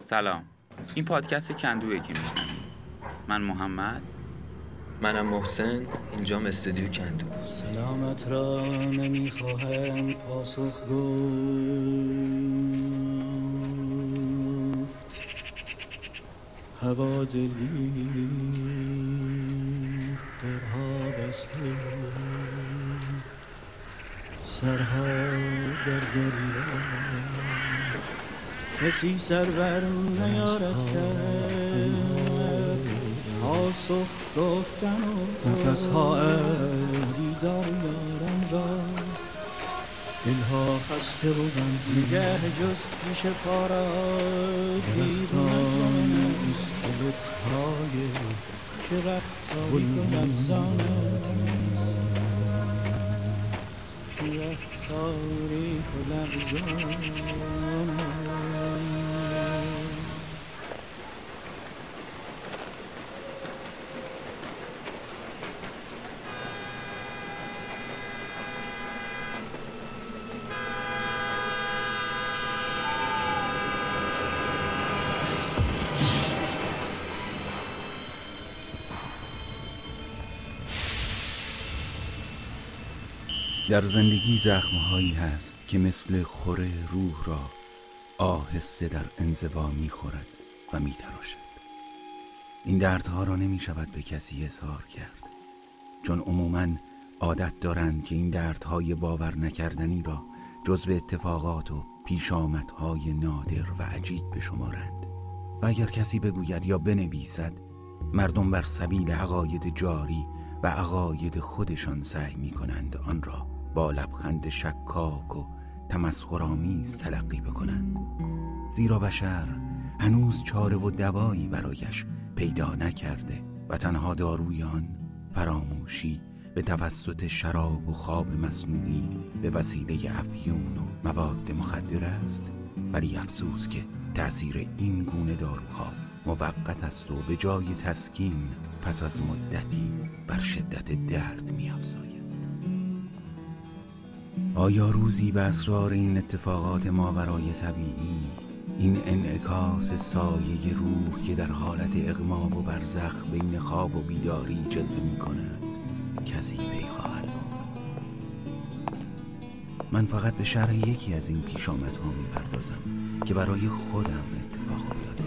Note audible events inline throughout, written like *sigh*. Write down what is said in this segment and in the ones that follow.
سلام. این پادکست کندوه که میشنوید. من محمد. منم محسن. اینجام استودیو کندو. سلامت را نمی‌خواهم پاسخ گفت. هوا دلی درها بسته سرها در دریا. کسی سرور نیارد کرد پاسخ گفتن و نفس ها دیدار یارم را دلها خسته بودن. نگه جز پیش پارا دیدن های که رفتاری کند زانم رفتاری کند زانم در زندگی زخمهایی هست که مثل خوره روح را آهسته در انزوا می خورد و می تراشد. این دردها را نمی شود به کسی اظهار کرد چون عموما عادت دارند که این دردهای باور نکردنی را جزو اتفاقات و پیشامدهای نادر و عجیب بشمارند و اگر کسی بگوید یا بنویسد مردم بر سبیل عقاید جاری و عقاید خودشان سعی می کنند آن را با لبخند شکاک و تمسخرآمیز تلقی بکنند. زیرا بشر هنوز چاره و دوایی برایش پیدا نکرده و تنها داروی آن فراموشی به توسط شراب و خواب مصنوعی به وسیله افیون و مواد مخدر است. ولی افسوس که تأثیر این گونه داروها موقت است و به جای تسکین پس از مدتی بر شدت درد می آیا روزی به اسرار این اتفاقات ماورای طبیعی این انعکاس سایه روح که در حالت اغما و برزخ بین خواب و بیداری جلوه می کند کسی پی خواهد بود؟ من فقط به شرح یکی از این پیشامدها می پردازم که برای خودم اتفاق افتاده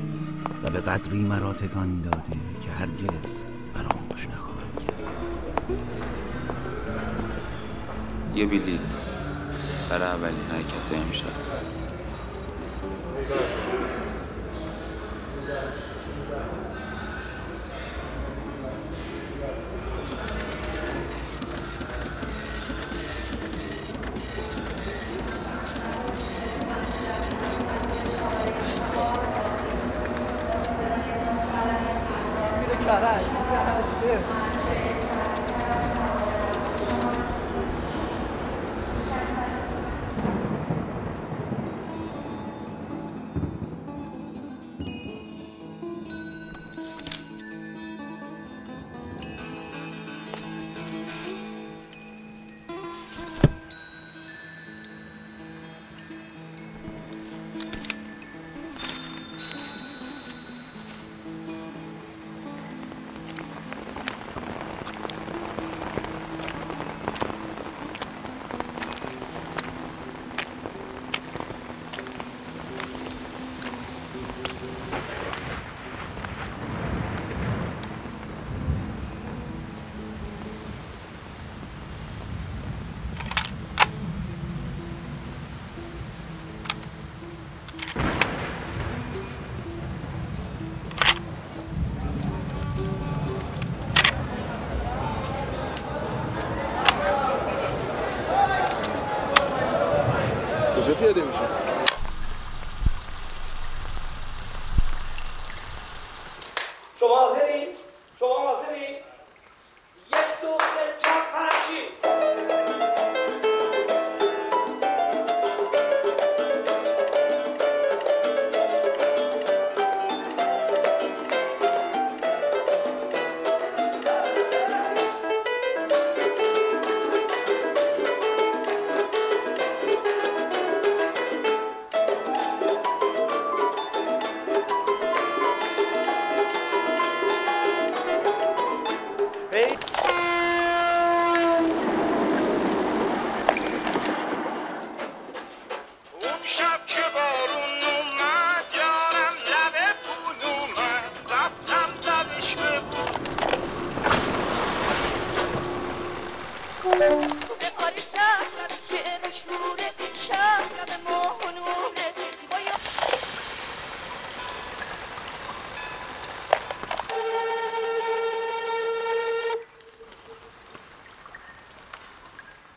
و به قدری مرا تکان داده که هرگز فراموش نخواهم کرد. یه بلیت. برای اولین حرکت امشب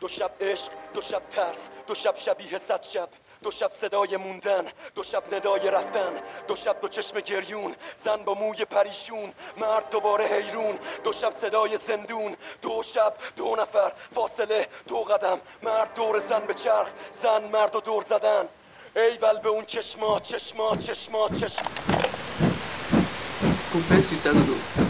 شب عشق دو شب ترس دو شب شبیه صد شب. دو شب صدای موندن دو شب ندای رفتن. دو شب دو چشم گریون زن با موی پریشون مرد دوباره حیرون. دو شب صدای زندون دو شب دو نفر فاصله دو قدم. مرد دور زن به چرخ زن مرد و دور زدن. ایول به اون چشما چشما چشما چشم. کوپه 302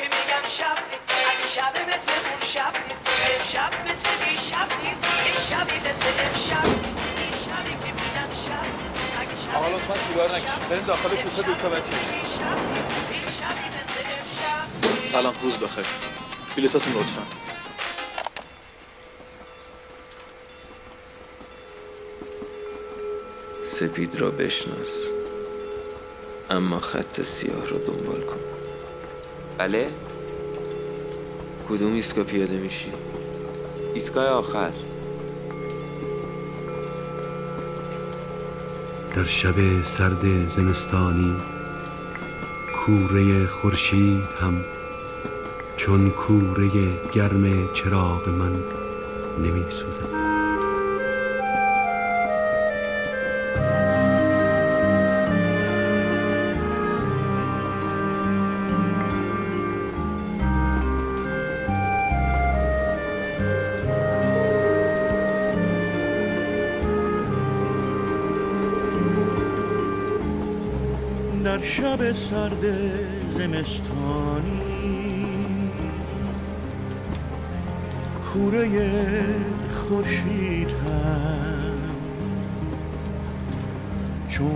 که میگم شب نیست اگه شب مثل اون شب نیست امشب مثل این شب نیست این شبی مثل امشب. این شبی که میگم شب اگه شب آقا لطفا سیگار نکش. بریم داخل کوچه دو تا بچه سلام روز بخیر. بلیطاتون لطفا. سپید را بشناس اما خط سیاه را دنبال کن. بله؟ کدوم ایستگاه پیاده میشی؟ ایستگاه آخر. در شب سرد زمستانی کوره خورشید هم چون کوره گرم چراغ من نمی سوزد سرد زمستانی. کوره خورشید هم چون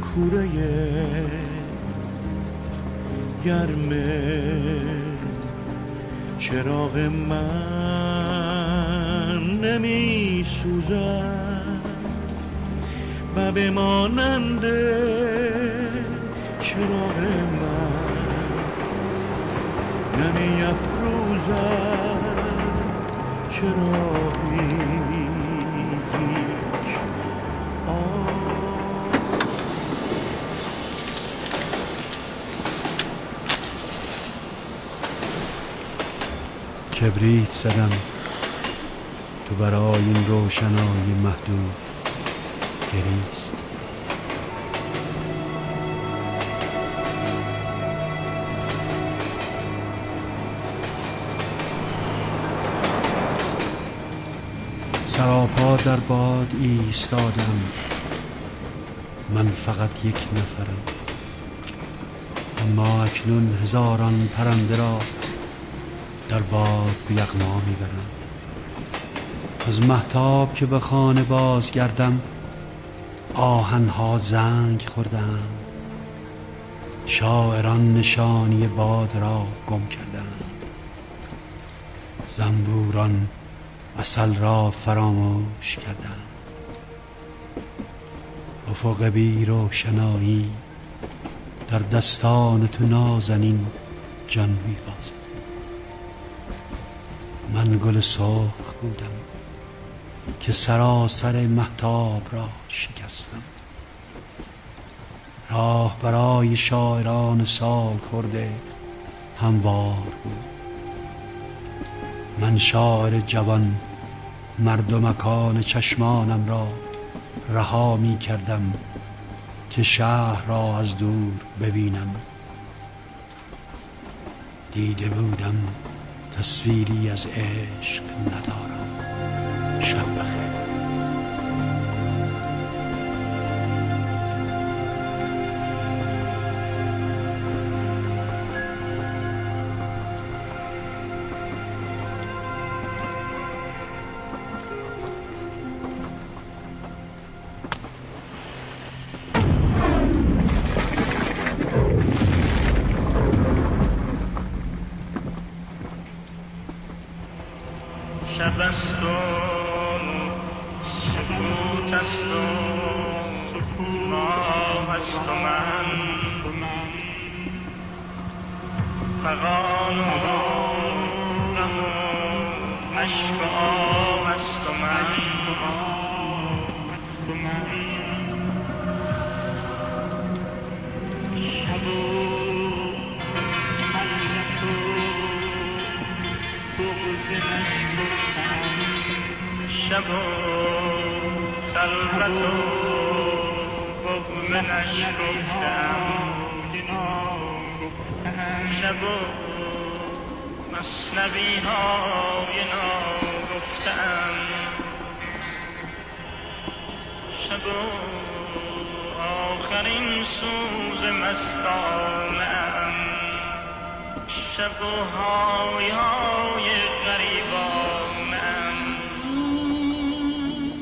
کوره گرم چراغ من نمی سوزد. به مانند چراغ من. نمی افروزد چراغی کبریت زدم تو برای این روشنای محدود. گریست سراپا در باد ایستادم. من فقط یک نفرم. اما اکنون هزاران پرنده را در باد به یغما می‌برم. از محتاب که به خانه بازگردم آهنها زنگ خوردم شاعران نشانی باد را گم کردند. زنبوران اصل را فراموش کردند. افق بی روشنایی در دستان تو نازنین جان میبازد. من گل سرخ بودم. که سراسر محتاب را شکستم. راه برای شاعران سال خورده هموار بود. من شاعر جوان مردمکان چشمانم را رها می کردم که شهر را از دور ببینم. دیده بودم تصویری از عشق ندارم. شب بخیر است شب و خلوت و بغض نگفتم شب و مصنبی های نو گفتم. شب و آخرین سوز مستانم. شب و های های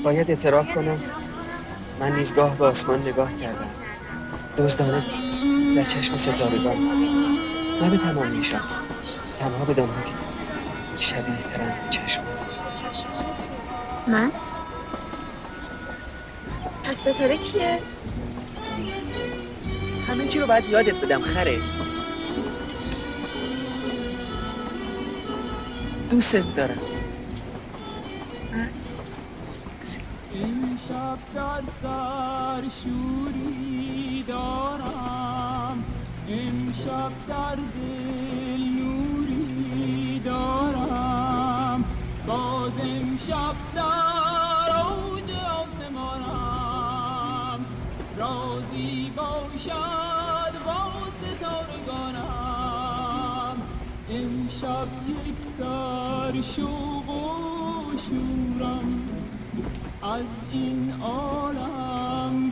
باید اعتراف کنم. من نیز گاه به آسمان نگاه کردم. دزدانه در چشم ستارگان نه به تمامیشان تنها به دنبال شبیه ترن چشم. من؟ پس ستاره کیه؟ همه چی رو باید یادت بدم خره. دوست دارم. امشب در سر شوری دارم. امشب در دل نوری دارم. باز امشب در اوج آسمانم. رازی باشد با ستارگانم امشب یک سر شوق و شورم از این عالم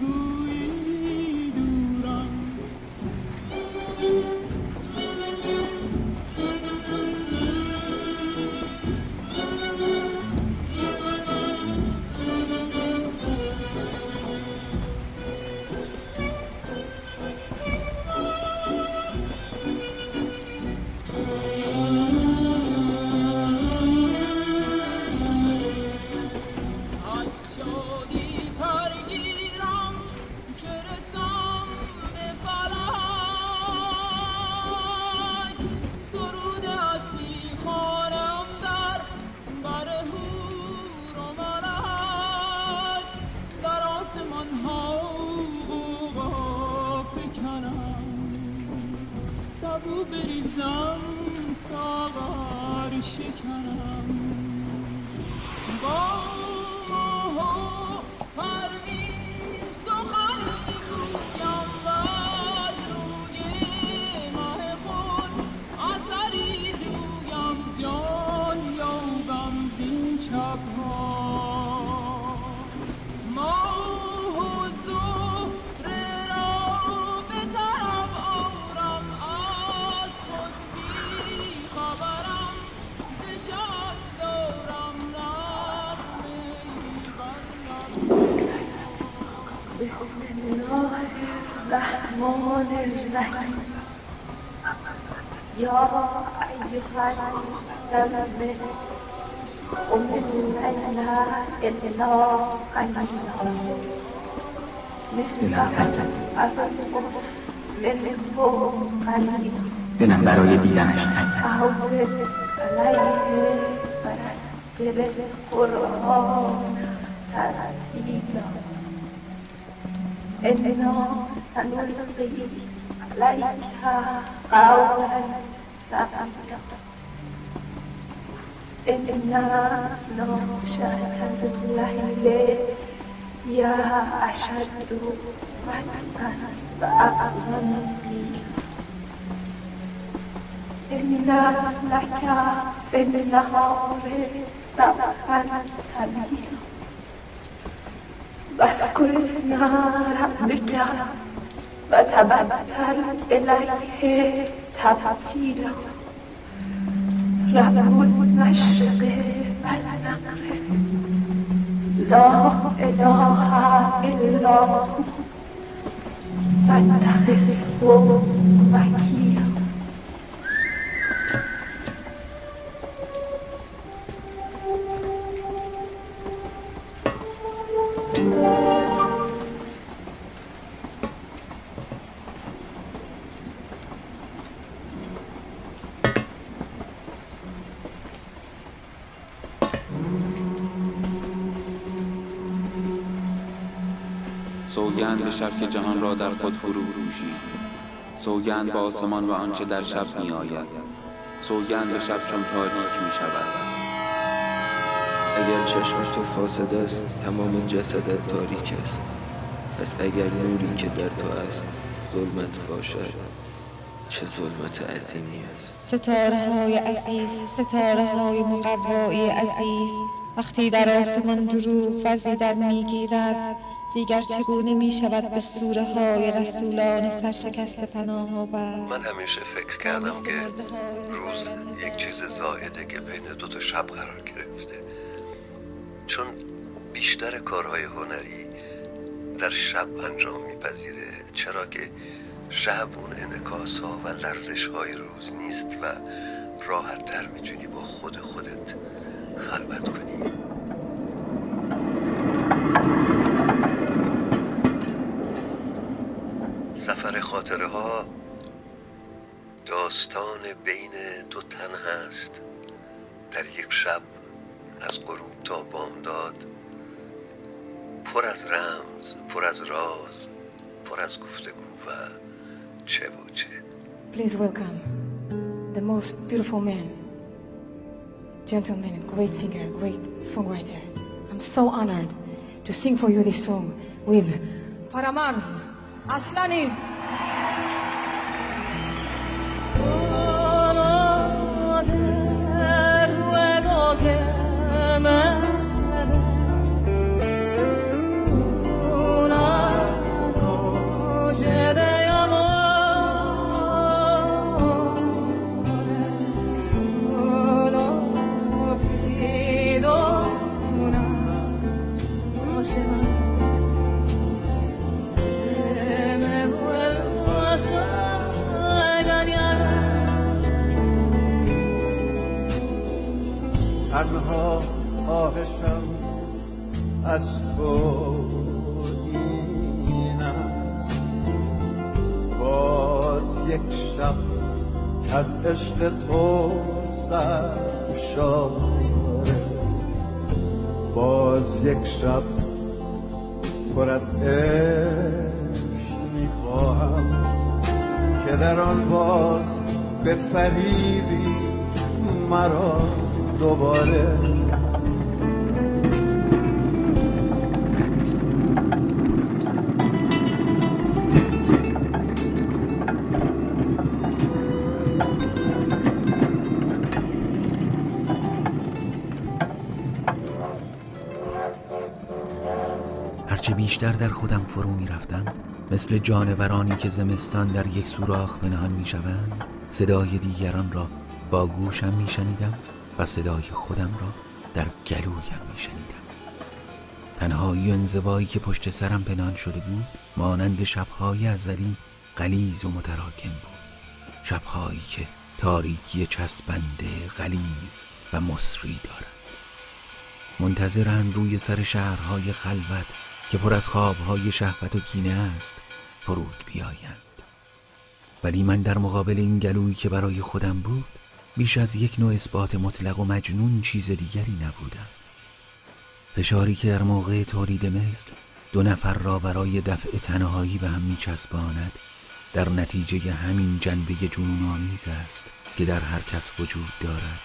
الرحیم یا ایها المزمل قم الليل دلم برای دیدنش تنگ رأيتها أو رأيت إنا نشهد بالله يا أشد مدحا فأعظم إنا لك بالنهار سبحا تبين واذكر اسم ربك وتبتل إليه تبتيلا رب المشرق والمغرب لا إله إلا هو فاتخذه وكيلا به شب که جهان را در خود فرو پوشید سوگند به آسمان و آنچه در شب می آید سوگند به شب چون تاریک می شود اگر چشم تو فاسد است تمام جسدت تاریک است. پس اگر نوری که در تو است ظلمت باشد. چه ظلمت عظیمی است. ستاره های عزیز ستاره های مقوایی عزیز وقتی در آسمان دروغ وزیدن می‌گیرد دیگر چگونه می شود به سوره های رسولان سرشکست پناه آورد. من همیشه فکر کردم که روز یک چیز زائده که بین دو تا شب قرار گرفته. چون بیشتر کارهای هنری در شب انجام میپذیره چرا که شب اون انعکاس ها و لرزش های روز نیست و راحت تر می‌تونی با خود خودت خلوت کنی سفر خاطره ها داستان بین دو تن هست در یک شب از غروب تا بامداد پر از رمز پر از راز پر از گفتگو و چه و چه Please welcome the most beautiful man, gentleman, great singer, great songwriter. I'm so honored to sing for you this song with Paramarz Aslani. خواهشم از تو این است. باز یک شب از عشق تو سرشاری داره باز یک شب پر از عشق می‌خواهم که در آن باز به فریبی مرا دوباره بیشتر در خودم فرو می رفتم مثل جانورانی که زمستان در یک سوراخ پنهان می شوند صدای دیگران را با گوشم می شنیدم و صدای خودم را در گلویم می شنیدم تنهایی انزوایی که پشت سرم پنهان شده بود مانند شبهای ازلی غلیز و متراکم بود. شبهایی که تاریکی چسبنده غلیز و مصری دارد. منتظرند روی سر شهرهای خلوت که پر از خوابهای شهوت و کینه است فرود بیایند. ولی من در مقابل این گلویی که برای خودم بود بیش از یک نوع اثبات مطلق و مجنون چیز دیگری نبودم. فشاری که در موقع تولید مثل دو نفر را برای دفع تنهایی به هم میچسباند در نتیجه همین جنبه جنون آمیز است که در هر کس وجود دارد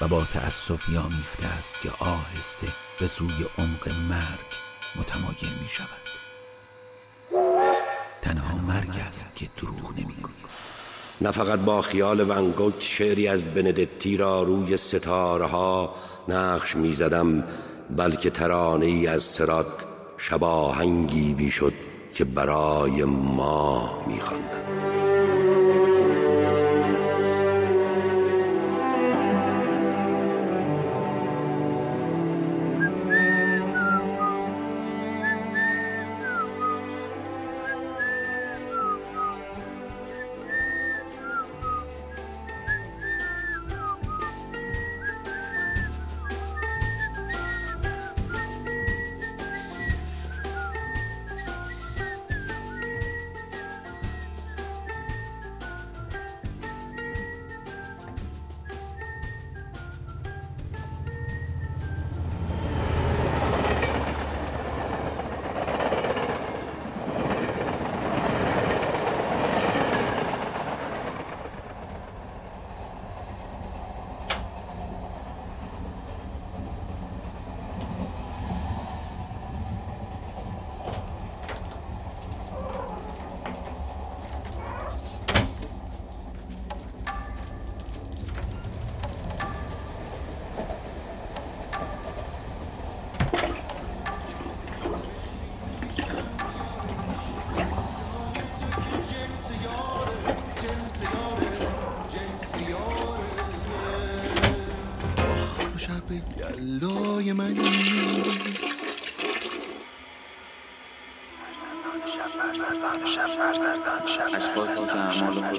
و با تأسف آمیخته است که آهسته به سوی عمق مرگ متمایل می شود. تنها مرگ است که دروغ نمی نه فقط با خیال ونگوک شعری از بندتی را روی ستاره ها نقش می زدم بلکه ترانه ای از سرات شباهنگی بی شد که برای ما می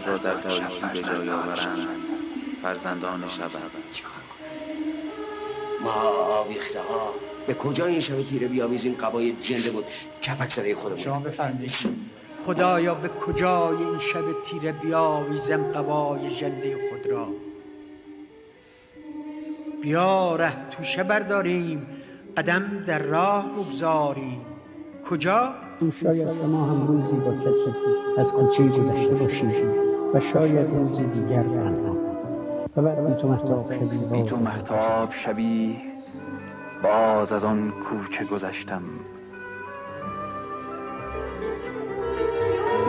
خود را در تاریکی به جای آورند. فرزندان شبند ما آویخته ها به کجا این شب تیره بیامیزیم؟ قبای جنده بود. کپک زده خودمون. شما بفرمایید. خدایا به کجای این شب تیره بیاویزم قبای ژنده خود را؟ بیا ره توشه برداریم. قدم در راه بگذاریم. کجا؟ شاید شما هم روزی با کسی از کوچه گذشته باشید. و شاید روزی دیگر تنها و بعد بی تو محتاب شبی بی تو محتاب شبی باز از آن کوچه گذشتم.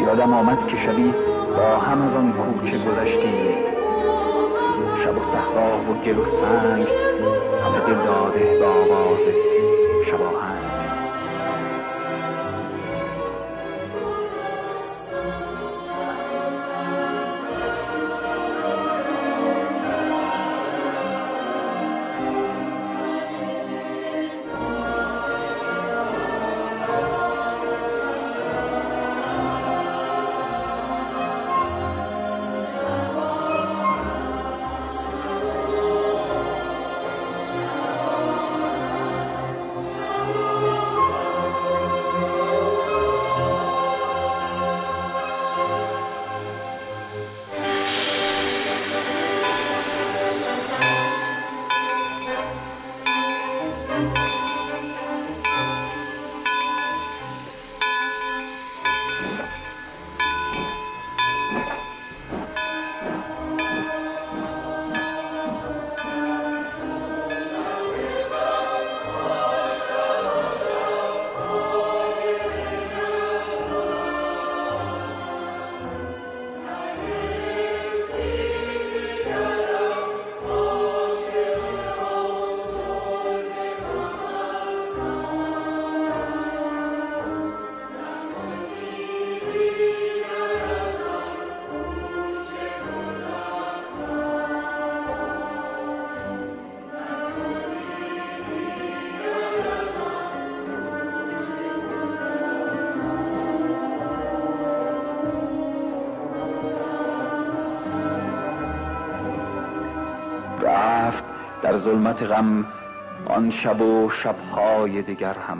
یادم آمد که شبی با هم از آن کوچه گذشتیم شب و صحرا و گل و سنگ همه دل داده به آواز شباهنگ ظلمت غم آن شب و شبهای دگر هم.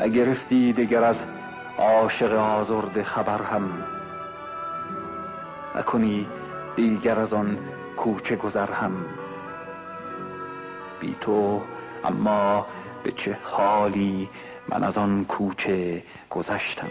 نگرفتی دگر از عاشق آزرده خبر هم. نکنی دیگر از آن کوچه گذر هم. بی تو اما به چه حالی من از آن کوچه گذشتم؟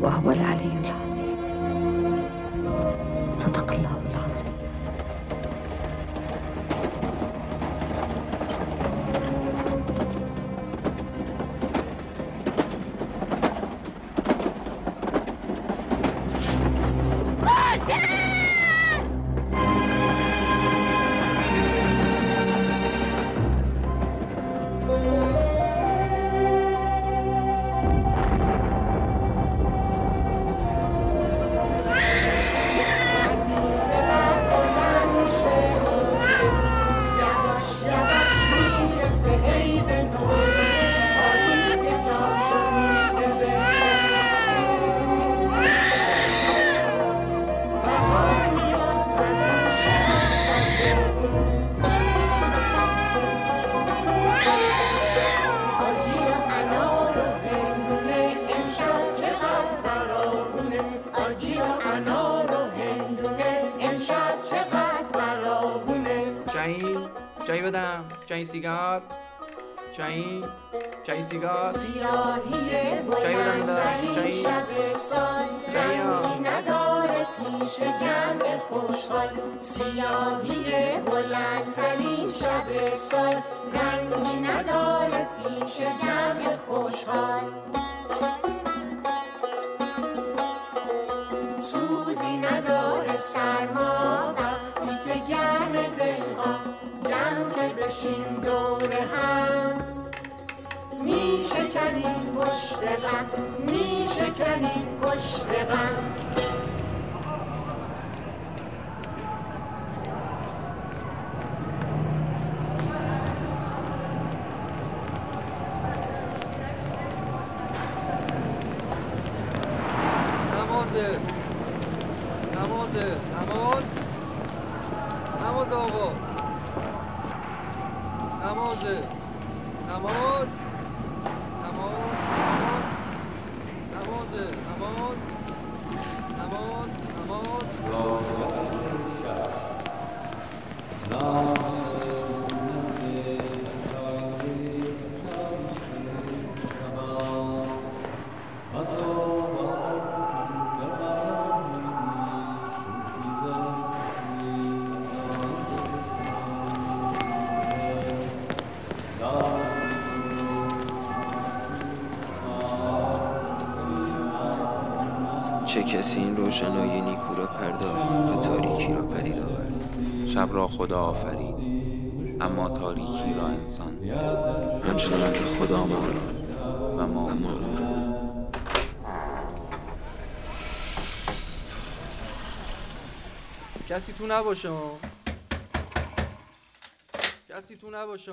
وهو العلي العظيم. بدم چایی سیگار. چایی چایی سیگار. چایی بدم میدم چایی چایی ها نداره پیش جمع خوشحال. سیاهی بلندترین شب سال رنگی نداره پیش جمع خوشحال. سوزی نداره سرما. که بشیم دور هم. میشه کنیم پشت غم میشه کنیم پشت غم. چه کسی این روشنایی شب را خدا آفرید اما تاریکی را انسان همچنان که خدا ما را و ما را کسی تو نباشه. کسی تو نباشه.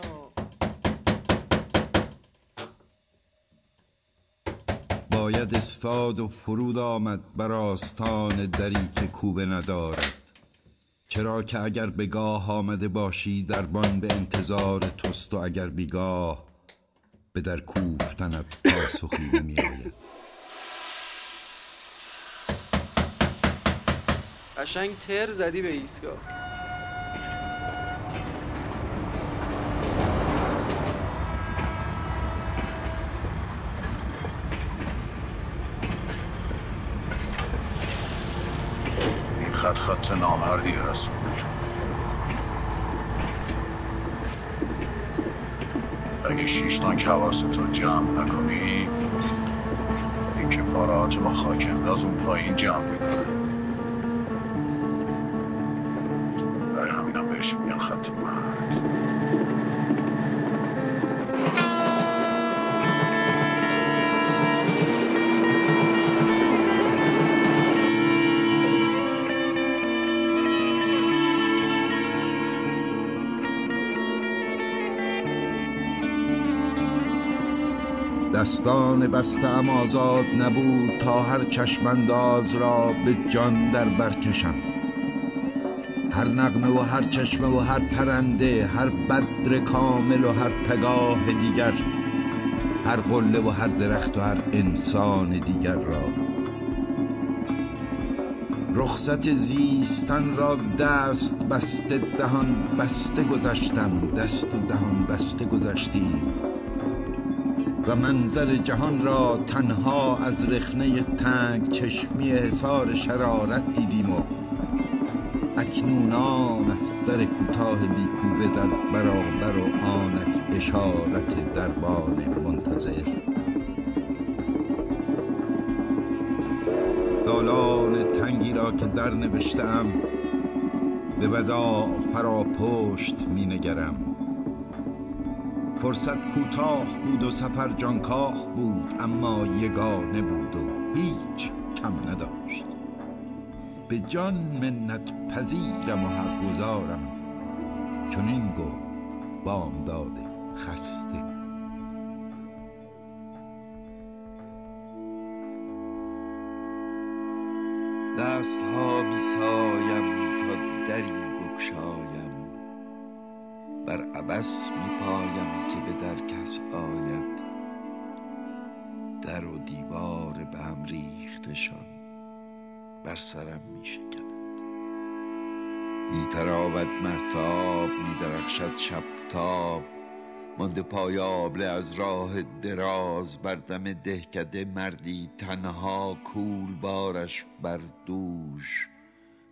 باید استاد و فرود آمد بر آستان دری که کوبه ندارد چرا که اگر به گاه آمده باشی دربان به انتظار توست و اگر بیگاه به در کوفتنت پاسخی نمی آید. قشنگ تر زدی به ایستگاه. خط خط نامردی رسول اگه شیش تانک حواستو جمع نکنی این که پارات با خاک انداز اون پایین جمع میداره برای همینم بهش میگن خط مرد دستان بسته ام آزاد نبود تا هر چشمانداز را به جان در برکشم هر نغمه و هر چشمه و هر پرنده هر بدر کامل و هر پگاه دیگر هر قله و هر درخت و هر انسان دیگر را. رخصت زیستن را دست بسته دهان بسته گذشتم دست و دهان بسته گذشتیم و منظر جهان را تنها از رخنه تنگ چشمی حصار شرارت دیدیم و اکنون آنت در کوتاه بیکوبه در برابر و آنک بشارت دربان منتظر. دالان تنگی را که در نوشتم به وداع فرا پشت می نگرم فرصت کوتاه بود و سفر جانکاه بود اما یگانه بود و هیچ کم نداشت. به جان منت پذیرم و حق گذارم چون این گو بامداد بر سرم می شکند می تراود محتاب می درخشد شب تاب مانده پایابله از راه دراز بر دم دهکده مردی تنها کول بارش بر دوش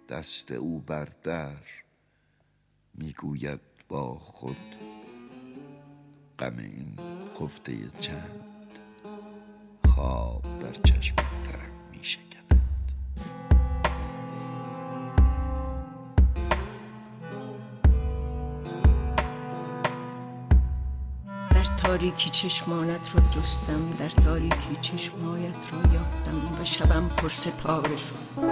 دست او بر در می‌گوید با خود غم این خفته چند خواب در چشم تاریکی چشمانت را جستم در تاریکی چشمایت را یافتم و شبم پر ستاره شد.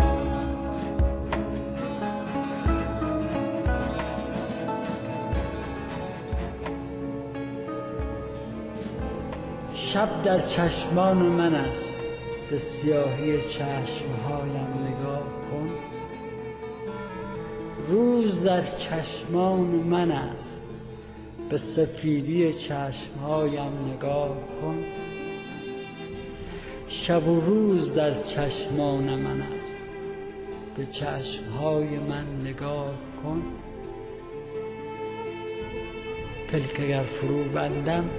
شب در چشمان من است. به سیاهی چشمهایم نگاه کن. روز در چشمان من است. به سفیدی چشمهایم نگاه کن. شب و روز در چشمان من است. به چشمهای من نگاه کن. پلک اگر فرو بندم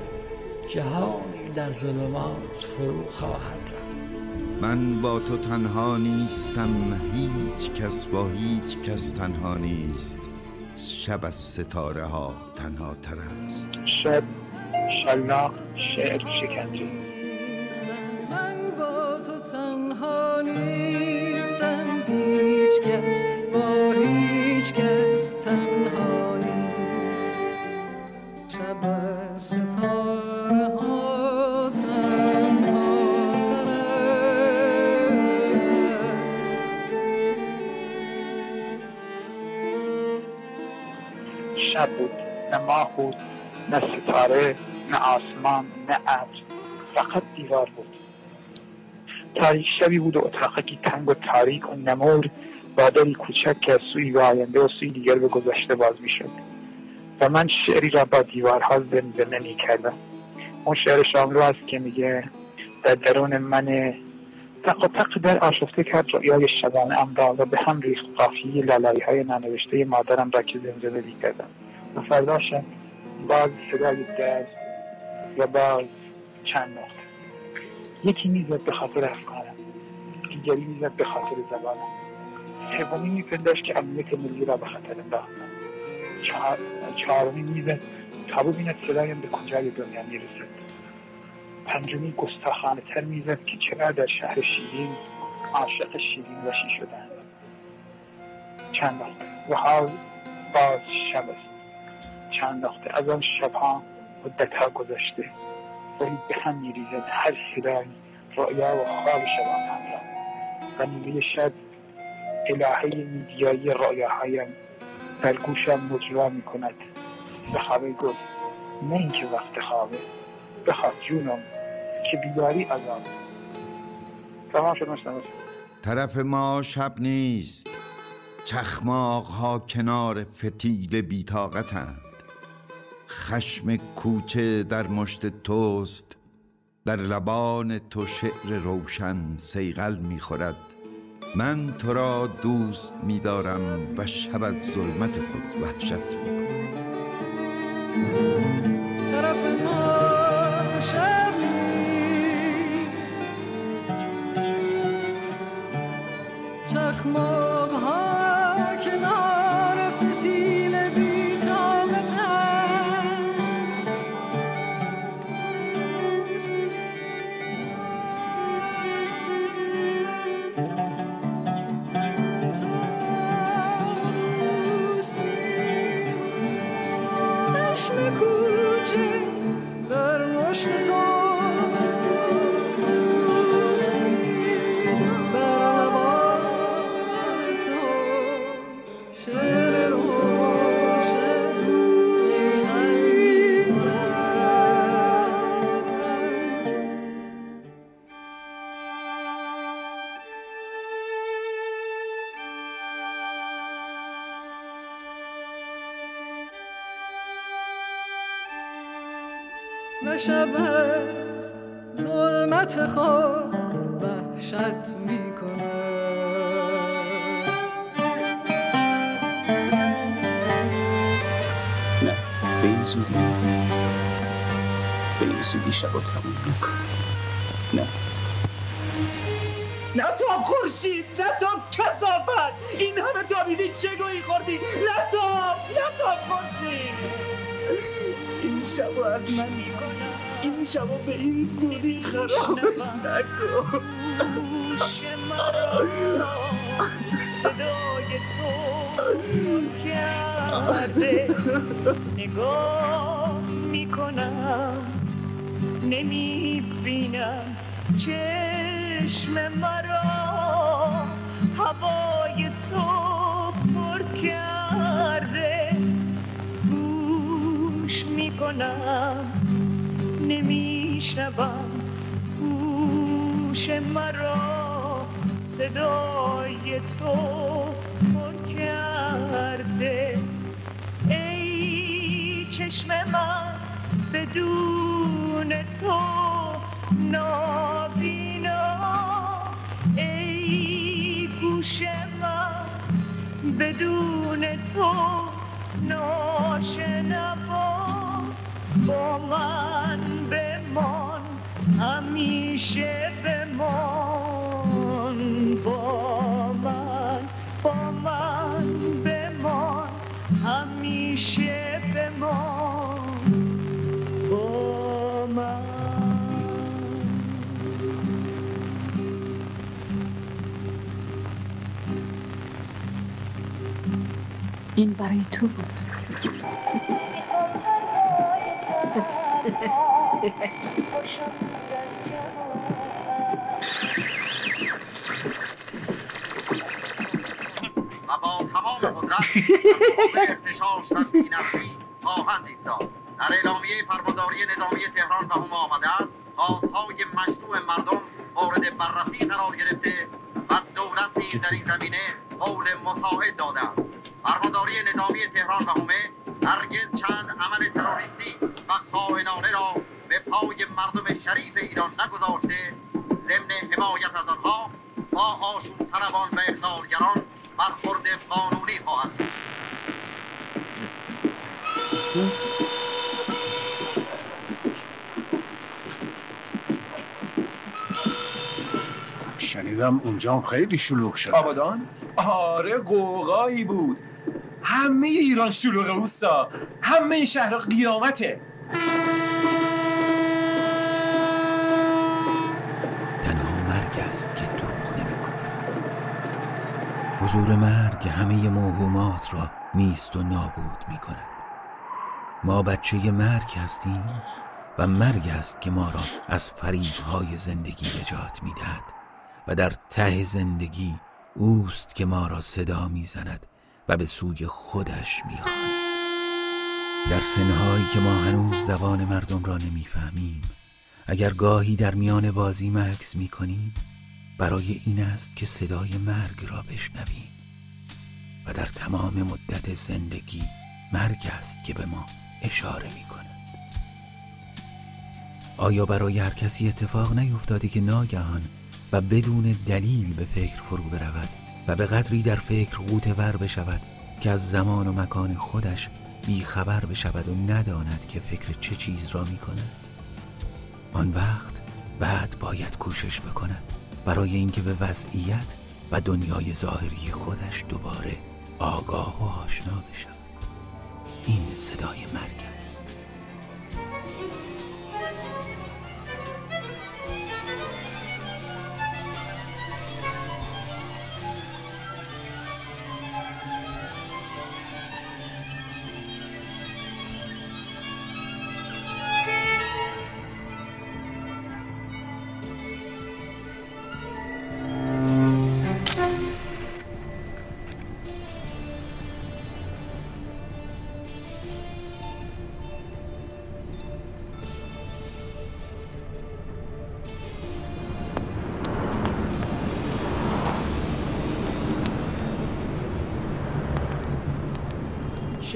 جهانی در ظلمات فرو خواهد رفت. من با تو تنها نیستم هیچ کس با هیچ کس تنها نیست. شب از ستاره ها تنها تر است. شب شلاق شعر شکنجه. من با تو تنها نیستم هیچ کس با هیچ کس تنها نیست. شب ستاره شب بود نه ماه بود نه ستاره نه آسمان نه ابر فقط دیوار بود. تاریک شبی بود و اتاقکی تنگ و تاریک و نمور با دری کوچک که از سوی به آینده و سوی دیگر به گذشته باز می‌شد. و من شعری را با دیوارها زمزمه می کردم اون شعر شاملو است که میگه در درون من تق و تق در آشفته کرد رؤیای شبانه ام را و به هم ریخت قافیه لالایی های ننوشته مادرم را که زمزمه می کردم و فردا شب باز صدای در و باز چند نقطه. یکی می‌زد به خاطر افکارم دیگری می‌زد به خاطر زبانم. سومی میپنداشت که امنیت ملی را به خطر انداختم. چهار- چهارمی می‌زد تا ببیند صدایم به کجای دنیا می‌رسد. پنجمی گستاخانه تر می‌زد که چرا در شهر شیرین عاشق شیرین وشی شدن چند نقطه. و حال باز شب چند نقطه از آن شبها مدتها گذشته. ولی به هم میریزد هر صدایی رؤیا و خواب شبانم را. و نیروی شب الهه میدیایی رؤیاهایم در گوشم مجرا می کند به خوابه گفت نه اینکه وقت خوابه بخواب جونم که بیداری عذاب تمام شد طرف ما شب نیست. چخماق ها کنار فتیل بیتاقتند خشم کوچه در مشت توست در لبان تو شعر روشن سیغل می‌خورد. من تو را دوست میدارم و شب از ظلمت خود وحشت می‌کنم. از ظلمت خود وحشت می نه به این زودی به این زودی شب رو تموم نکن. نه. نتاب خورشید نتاب کسافت این همه دامیدی چه گویی خوردی؟ نتاب نتاب خورشید. این شب از من می‌کنم این شب به این زودی خرابش نکن. صدای تو کرده نگاه می‌کنم. نمی‌بینم چشم مرا. هوای تو پر کرده. گوش می‌کنم. نمیشنوم گوش مرا صدای تو پر کرده. ای چشم من بدون تو نابینا. ای گوش من بدون تو ناشنوا. با من همیشه بمان. با من با من بمان. همیشه بمان. با من. این برای تو بود. *laughs* ارتشاش تنظیم نفسی خواهند ایستاد در اعلامیه فرمانداری نظامی تهران به هم آمده است خواستهای مشروع مردم مورد بررسی قرار گرفته و دولت نیز در این زمینه قول مساعد داده است فرمانداری نظامی تهران و همه هرگز چند عمل تروریستی و خائنانه را به پای مردم شریف ایران نگذاشته ضمن حمایت از آنها با آشوب طلبان و اخلالگران برخورد قانونی خواهد. شد شنیدم اونجا خیلی شلوغ شد آبادان؟ آره قوقایی بود. همه ایران شلوغه اوستا. همه شهر قیامته تنها مرگ است که دروغ نمی کند حضور مرگ همه موهومات را نیست و نابود می کند ما بچه مرگ هستیم و مرگ است که ما را از فریبهای زندگی نجات می دهد و در ته زندگی اوست که ما را صدا می زند و به سوی خودش می در سنهایی که ما هنوز زبان مردم را نمی‌فهمیم اگر گاهی در میان بازی مکس می کنیم برای این است که صدای مرگ را بشنویم و در تمام مدت زندگی مرگ است که به ما اشاره می کند آیا برای هر کسی اتفاق نیفتاده که ناگهان و بدون دلیل به فکر فرو برود و به قدری در فکر غوطه ور بشود که از زمان و مکان خودش بیخبر بشود و نداند که فکر چه چیز را می کند آن وقت بعد باید کوشش بکند. برای اینکه به وضعیت و دنیای ظاهری خودش دوباره آگاه و آشنا بشود. این صدای مرگ است.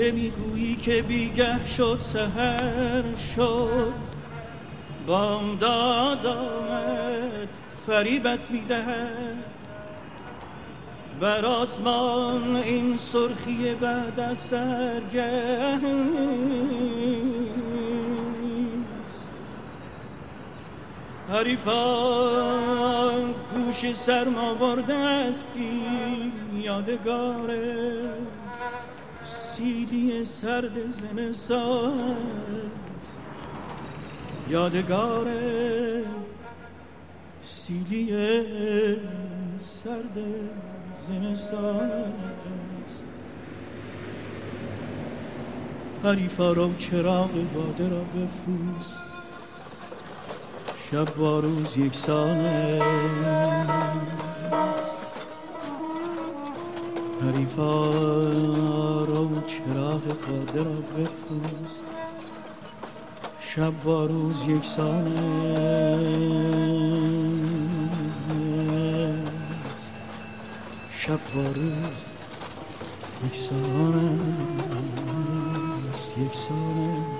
چه می‌گویی که بیگه شد سهر شد. بامداد آمد فریبت می‌دهد. بر آسمان این سرخی بعد از سرگه حریفان گوش سرما برده است این یادگاره. سیلی سرد زمستان یادگار سیلی سرد زمستان است حریفا رو چراغ باده را بفروز. شب با روز یکسان است حریفا رو چراغ باده را بفروز شب با روز یکسان شب با روز یکسان است یکسان